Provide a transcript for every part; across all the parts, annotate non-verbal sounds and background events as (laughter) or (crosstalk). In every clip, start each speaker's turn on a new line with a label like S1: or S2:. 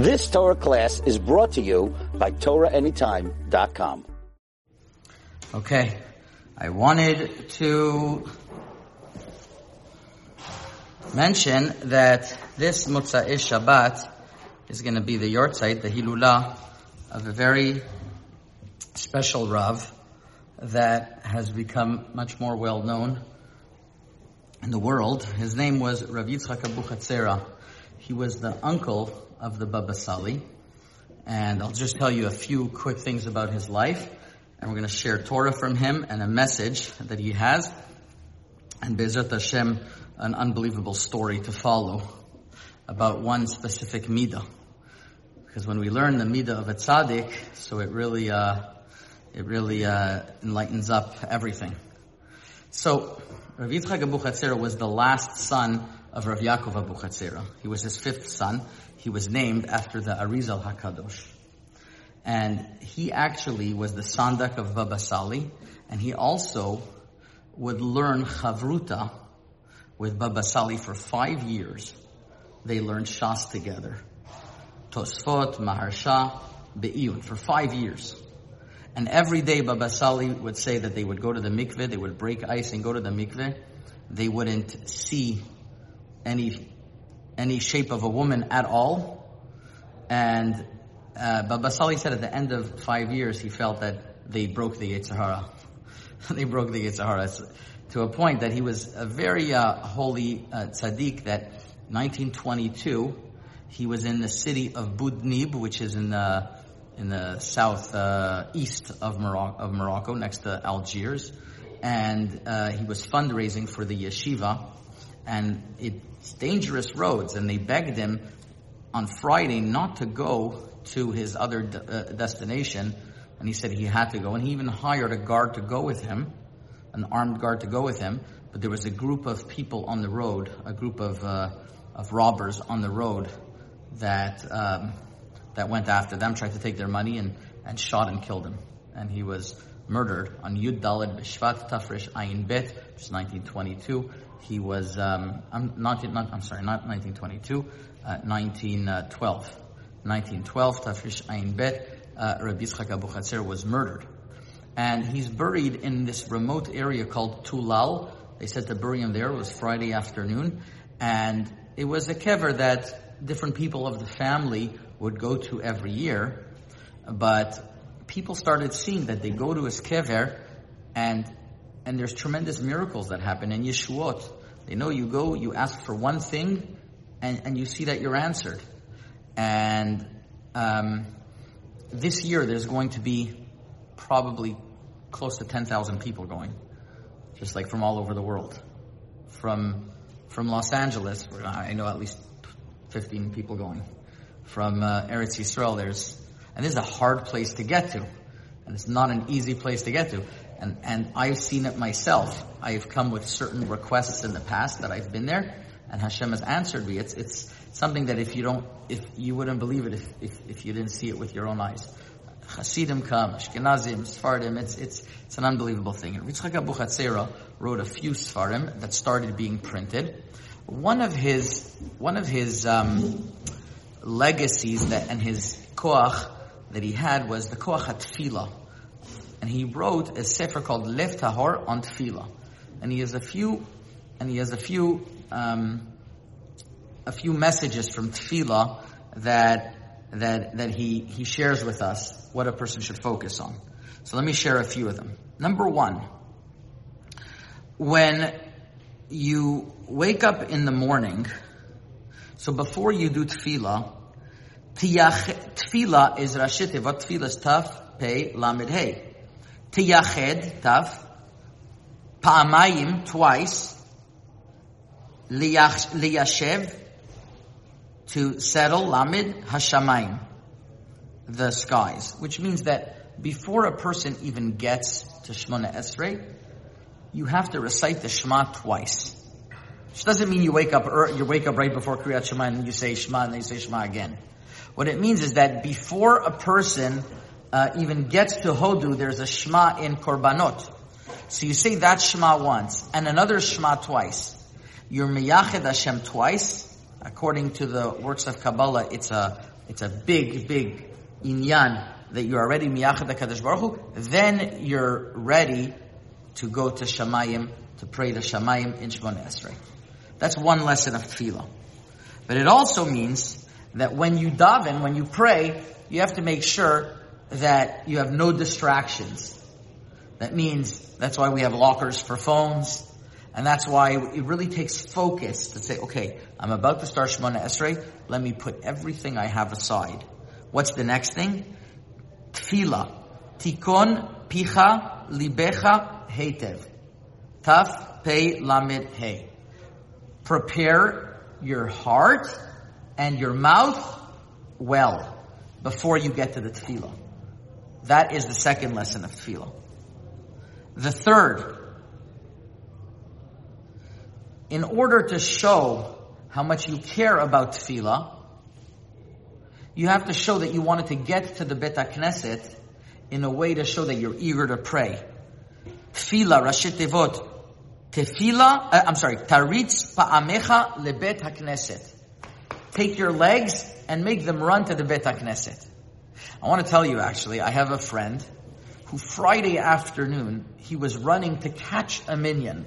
S1: This Torah class is brought to you by TorahAnytime.com.
S2: Okay, I wanted to mention that this Motzai Shabbat is going to be the Yortzeit, the Hilula, of a very special Rav that has become much more well known in the world. His name was Rav Yitzchak Abuchatzera. He was the uncle of the Baba Sali. And I'll just tell you a few quick things about his life. And we're going to share Torah from him and a message that he has. And Bezrat Hashem, an unbelievable story to follow about one specific midah. Because when we learn the midah of a tzaddik, so it really, uh, it really uh, enlightens up everything. So, Rav Yitzchak Abuchatzera was the last son of Rav Yaakov Abuchatzera. He was his fifth son. He was named after the Arizal Hakadosh. And he actually was the sandak of Baba Sali, and he also would learn Chavruta with Baba Sali for five years. They learned Shas together. Tosfot, Maharsha, Be'iyun, for five years. And every day Baba Sali would say that they would go to the mikveh, they would break ice and go to the mikveh. They wouldn't see any, any shape of a woman at all. And uh, Baba Sali said at the end of five years, he felt that they broke the Yetzer (laughs) they broke the Yetzer to a point that he was a very uh, holy uh, tzaddik that 1922, he was in the city of Boudenib, which is in the in the south uh, east of Morocco, of Morocco, next to Algiers, and uh, he was fundraising for the yeshiva, and it's dangerous roads, and they begged him on Friday not to go to his other de- uh, destination, and he said he had to go, and he even hired a guard to go with him, an armed guard to go with him, but there was a group of people on the road, a group of uh, of robbers on the road that. Um, that went after them, tried to take their money and, and shot and killed him. And he was murdered on Yud Daled B'Shvat Tafresh Ayin Bet, which is 1922. He was, um, I'm not, not, I'm sorry, not 1922, uh, 1912. 1912, Tafresh Ayin Bet, uh, Rabbi Yitzchak Abuchatzera was murdered. And he's buried in this remote area called Tulal. They said to bury him there. It was Friday afternoon. And it was a kever that different people of the family would go to every year, but people started seeing that they go to his kever and and there's tremendous miracles that happen in Yeshuot. They know you go, you ask for one thing, and, and you see that you're answered. And um, this year there's going to be probably close to 10,000 people going, just like from all over the world. From from Los Angeles, I know at least 15 people going from uh, Eretz Yisrael. There's, and this is a hard place to get to, and it's not an easy place to get to. And and I've seen it myself. I've come with certain requests in the past that I've been there, and Hashem has answered me. It's it's something that if you don't, if you wouldn't believe it if if, if you didn't see it with your own eyes. Hasidim come, Ashkenazim, Sfardim. It's it's it's an unbelievable thing. And Yitzchak Abuchatzera wrote a few Sfarim that started being printed. One of his one of his um, legacies that and his koach that he had was the koach at tefillah, and he wrote a sefer called Lev Tahor on tefillah, and he has a few, and he has a few, um, a few messages from tefillah that that that he he shares with us what a person should focus on. So let me share a few of them. Number one, when you wake up in the morning so before you do tefillah, tefillah is rashit What tefillah is taf, pei, lamed, hey. Tiyached, taf, pa'amayim, twice, liyashev, to settle, lamed, hashamayim, the skies. Which means that before a person even gets to Shemona Esrei, you have to recite the Shema twice. Which doesn't mean you wake up you wake up right before Kriyat Shema and you say Shema and then you say Shema again. What it means is that before a person uh, even gets to Hodu, there's a Shema in Korbanot. So you say that Shema once and another Shema twice. You're Miyached Hashem twice. According to the works of Kabbalah, it's a it's a big, big inyan that you're already miyachad HaKadosh Baruch Hu, then you're ready to go to Shemayim to pray the Shemayim in Shemon Esrei. That's one lesson of tefillah. But it also means that when you daven, when you pray, you have to make sure that you have no distractions. That means, that's why we have lockers for phones, and that's why it really takes focus to say, okay, I'm about to start Shemona Esrei, let me put everything I have aside. What's the next thing? Tefillah. Tikon picha libecha hetev. Taf pei lamed he. Prepare your heart and your mouth well before you get to the tefillah. That is the second lesson of tefillah. The third, in order to show how much you care about tefillah, you have to show that you wanted to get to the Bet Knesset in a way to show that you're eager to pray. Tefillah, Rashit Tevot, Tefillah, uh, I'm sorry, Taritz Pa'amecha Lebet HaKnesset. Take your legs and make them run to the Bet HaKnesset. I want to tell you actually, I have a friend who Friday afternoon, he was running to catch a minion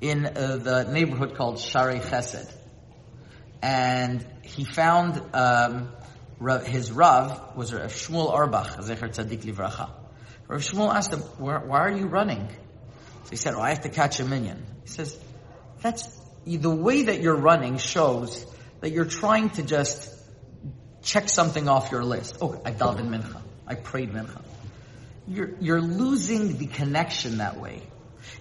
S2: in uh, the neighborhood called Shaarei Chesed. And he found um, his Rav was Rav Shmuel Auerbach, Zecher Tzadik Livracha. Rav Shmuel asked him, why are you running? So he said, oh, I have to catch a minion. He says, that's, the way that you're running shows that you're trying to just check something off your list. Oh, I davened mincha. I prayed mincha. You're, you're losing the connection that way.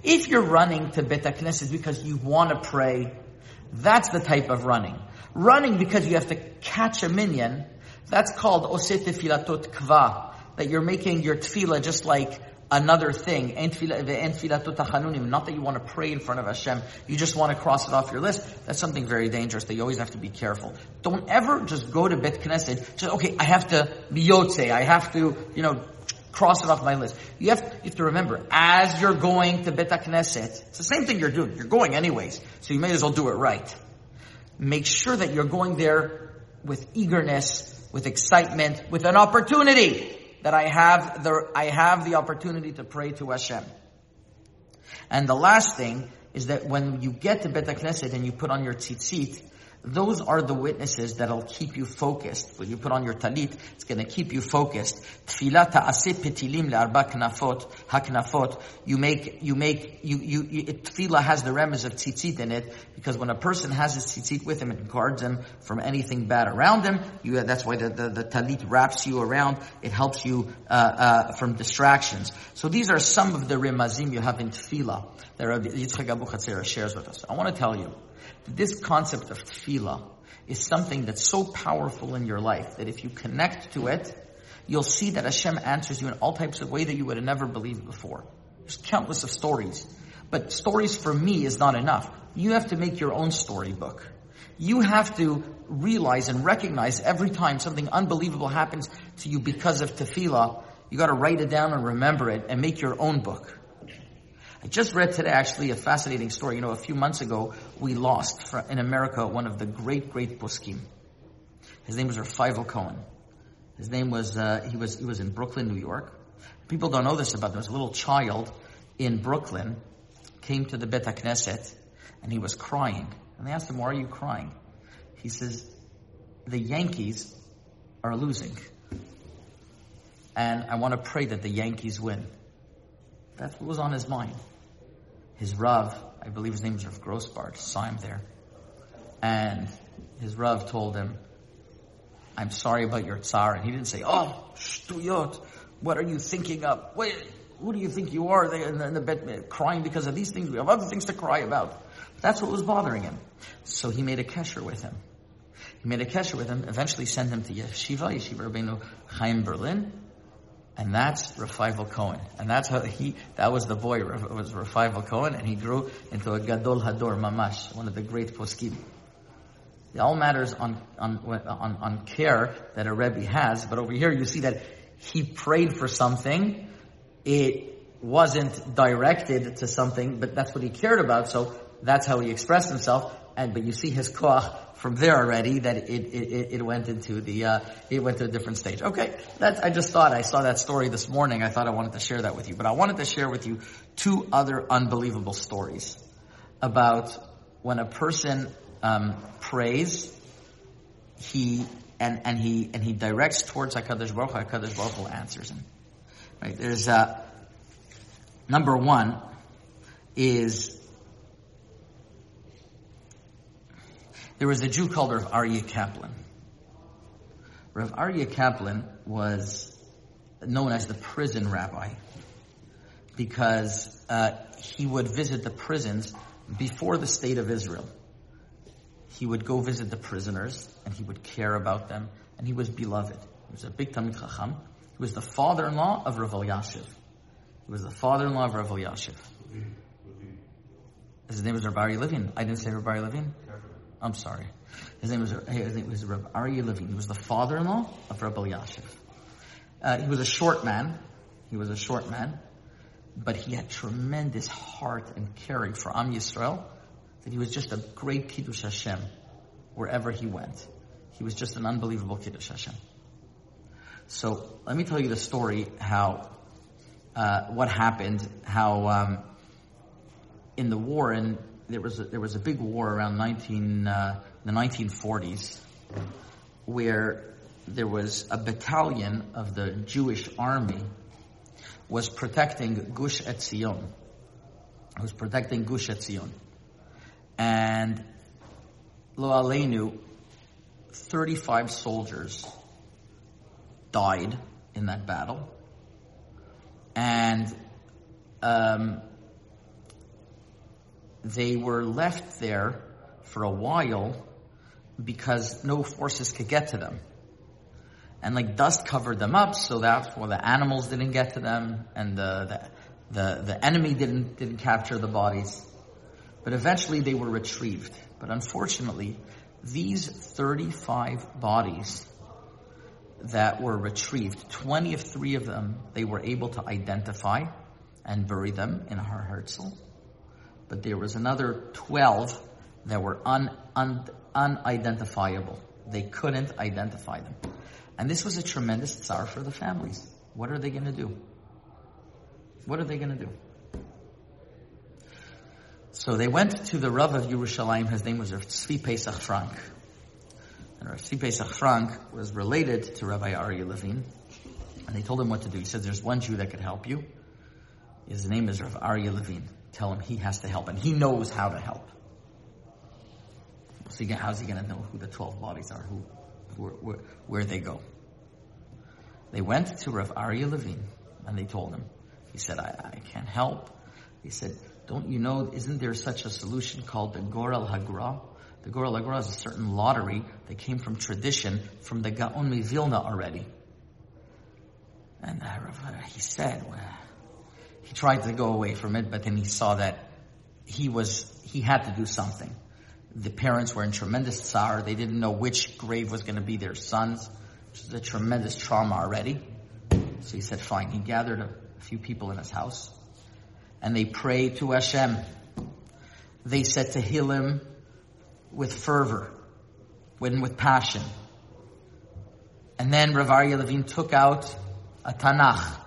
S2: If you're running to Bet Knesset because you want to pray, that's the type of running. Running because you have to catch a minion, that's called oseh tefilatot kva. That you're making your tefillah just like another thing. Not that you want to pray in front of Hashem. You just want to cross it off your list. That's something very dangerous that you always have to be careful. Don't ever just go to Bet Knesset. Just, okay, I have to be Yotze. I have to, you know, cross it off my list. You have, you have to remember, as you're going to Bet Knesset, it's the same thing you're doing. You're going anyways. So you may as well do it right. Make sure that you're going there with eagerness, with excitement, with an opportunity that I have the, I have the opportunity to pray to Hashem. And the last thing is that when you get to Bet Knesset and you put on your tzitzit, those are the witnesses that'll keep you focused. When you put on your talit, it's going to keep you focused. Tfilah ta'aseh petilim le'arba knafot, haknafot. You make, you make, you, you, you has the remez of tzitzit in it, because when a person has his tzitzit with him, it guards him from anything bad around him. You, that's why the, the, the talit wraps you around. It helps you, uh, uh, from distractions. So these are some of the remazim you have in tefillah that Rabbi Yitzchak Abuchatzera shares with us. I want to tell you, this concept of tefillah is something that's so powerful in your life that if you connect to it, you'll see that Hashem answers you in all types of ways that you would have never believed before. There's countless of stories. But stories for me is not enough. You have to make your own storybook. You have to realize and recognize every time something unbelievable happens to you because of tefillah, you gotta write it down and remember it and make your own book. I just read today actually a fascinating story. You know, a few months ago, we lost in America one of the great, great poskim. His name was Raphael Cohen. His name was, uh, he was, he was in Brooklyn, New York. People don't know this about him. There was a little child in Brooklyn, came to the Bet Knesset, and he was crying. And they asked him, why are you crying? He says, the Yankees are losing. And I want to pray that the Yankees win. That's what was on his mind his Rav, I believe his name is Rav Grossbart, saw him there. And his Rav told him, I'm sorry about your tsar. And he didn't say, oh, shtuyot, what are you thinking of? Wait, who do you think you are in the, in the bed crying because of these things? We have other things to cry about. That's what was bothering him. So he made a kesher with him. He made a kesher with him, eventually sent him to Yeshiva, Yeshiva Rabbeinu Chaim Berlin, and that's Raphael Cohen. And that's how he, that was the boy, was Raphael Cohen, and he grew into a Gadol Hador Mamash, one of the great poskim. It all matters on, on, on, on care that a Rebbe has, but over here you see that he prayed for something, it wasn't directed to something, but that's what he cared about, so that's how he expressed himself, and, but you see his koach from there already that it, it, it went into the, uh, it went to a different stage. Okay, that's, I just thought, I saw that story this morning, I thought I wanted to share that with you, but I wanted to share with you two other unbelievable stories about when a person, um, prays, he, and, and he, and he directs towards HaKadosh Baruch Hu, HaKadosh Baruch Hu answers him. Right, there's, uh, number one is There was a Jew called Rav Aryeh Kaplan. Rav Aryeh Kaplan was known as the prison rabbi because uh, he would visit the prisons before the state of Israel. He would go visit the prisoners and he would care about them and he was beloved. He was a big Talmid Chacham. He was the father-in-law of Rav Elyashiv. He was the father-in-law of Rav Elyashiv. His name was Aryeh Levin. I didn't say Aryeh Levin. I'm sorry. His name was, his name was Rabbi Aryeh Levine. He was the father-in-law of Rabbi Elyashiv. Uh, he was a short man. He was a short man. But he had tremendous heart and caring for Am Yisrael. That he was just a great Kiddush Hashem wherever he went. He was just an unbelievable Kiddush Hashem. So let me tell you the story how, uh, what happened, how um, in the war in there was a, there was a big war around 19 uh, the 1940s where there was a battalion of the Jewish army was protecting Gush Etzion. Was protecting Gush Etzion, and Lo Aleinu, 35 soldiers died in that battle, and um, they were left there for a while because no forces could get to them. And like dust covered them up, so why the animals didn't get to them, and the, the, the, the enemy didn't, didn't capture the bodies. But eventually they were retrieved. But unfortunately, these 35 bodies that were retrieved, 23 of them they were able to identify and bury them in Har Herzl but there was another 12 that were un, un, unidentifiable. They couldn't identify them. And this was a tremendous tsar for the families. What are they going to do? What are they going to do? So they went to the Rav of Yerushalayim. His name was Tzvi Pesach Frank. And Rav Tzvi Pesach Frank was related to Rabbi Aryeh Levine. And they told him what to do. He said, there's one Jew that could help you. His name is Rav Aryeh Levine tell him he has to help, and he knows how to help. So how's he going to know who the 12 bodies are, who, where, where, where they go? They went to Rav Aryeh Levine, and they told him. He said, I, I can't help. He said, don't you know, isn't there such a solution called the Gorel Hagra? The Gorel Hagra is a certain lottery that came from tradition from the Gaon Vilna already. And he said, well, tried to go away from it, but then he saw that he was, he had to do something. The parents were in tremendous sorrow. They didn't know which grave was going to be their son's, which is a tremendous trauma already. So he said, fine. He gathered a few people in his house and they prayed to Hashem. They said to heal him with fervor, with, with passion. And then Rav Aryeh Levine took out a Tanakh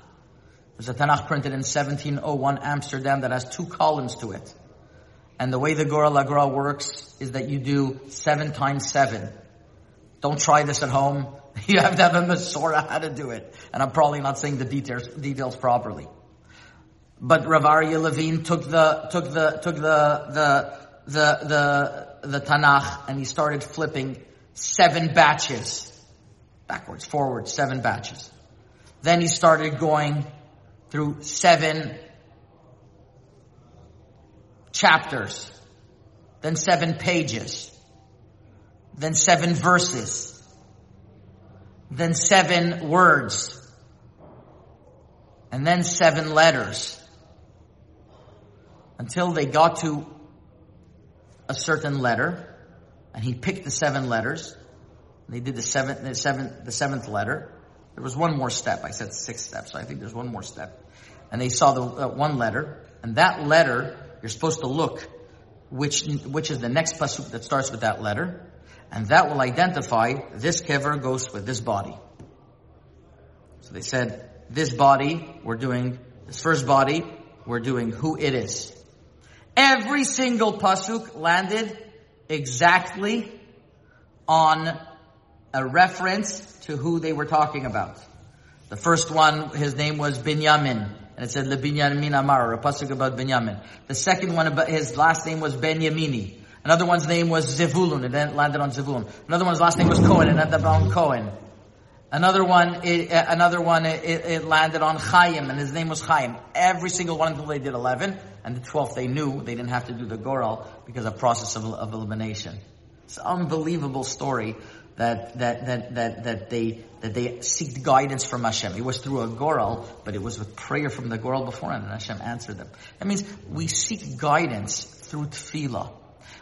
S2: there's a Tanakh printed in 1701 Amsterdam that has two columns to it. And the way the Gorel Hagra works is that you do seven times seven. Don't try this at home. (laughs) You have to have a Masorah how to do it. And I'm probably not saying the details, details properly. But Rav Aryeh Levine took the, took the, took the, the, the, the, the Tanakh and he started flipping seven batches. Backwards, forwards, seven batches. Then he started going through seven chapters, then seven pages, then seven verses, then seven words, and then seven letters until they got to a certain letter and he picked the seven letters. They did the seventh, the seventh, the seventh letter there was one more step. I said six steps, so I think there's one more step. And they saw the uh, one letter, and that letter, you're supposed to look which which is the next pasuk that starts with that letter, and that will identify this kever goes with this body. So they said, this body, we're doing, this first body, we're doing who it is. Every single pasuk landed exactly on a reference to who they were talking about. The first one, his name was Binyamin. And it said, Binyamin Amar, a pasuk about Binyamin. The second one, his last name was Benyamini. Another one's name was Zevulun, and then landed on Zevulun. Another one's last name was Cohen, and ended on Cohen. Another one, it, uh, another one, it, it, landed on Chaim, and his name was Chaim. Every single one until they did 11, and the 12th they knew they didn't have to do the Goral because of process of, of elimination. It's an unbelievable story that, that, that, that, that they, that they seek guidance from Hashem. It was through a Goral, but it was with prayer from the Goral beforehand, and Hashem answered them. That means we seek guidance through tefillah.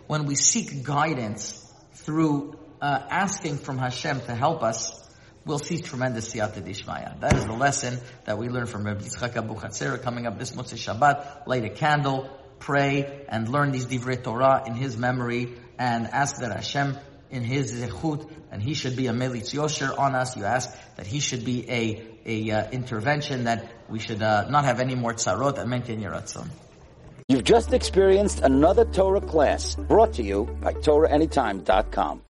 S2: When we seek guidance through uh, asking from Hashem to help us, we'll see tremendous siyata dishmaya. That is the lesson that we learn from Rabbi Yitzchak Abu coming up this Motzei Shabbat. Light a candle, pray, and learn these divrei Torah in his memory, and ask that Hashem in his zechut, and he should be a melitz yosher on us. You ask that he should be a a uh, intervention that we should uh, not have any more tzarot. Amen.
S1: You've just experienced another Torah class brought to you by TorahAnytime.com.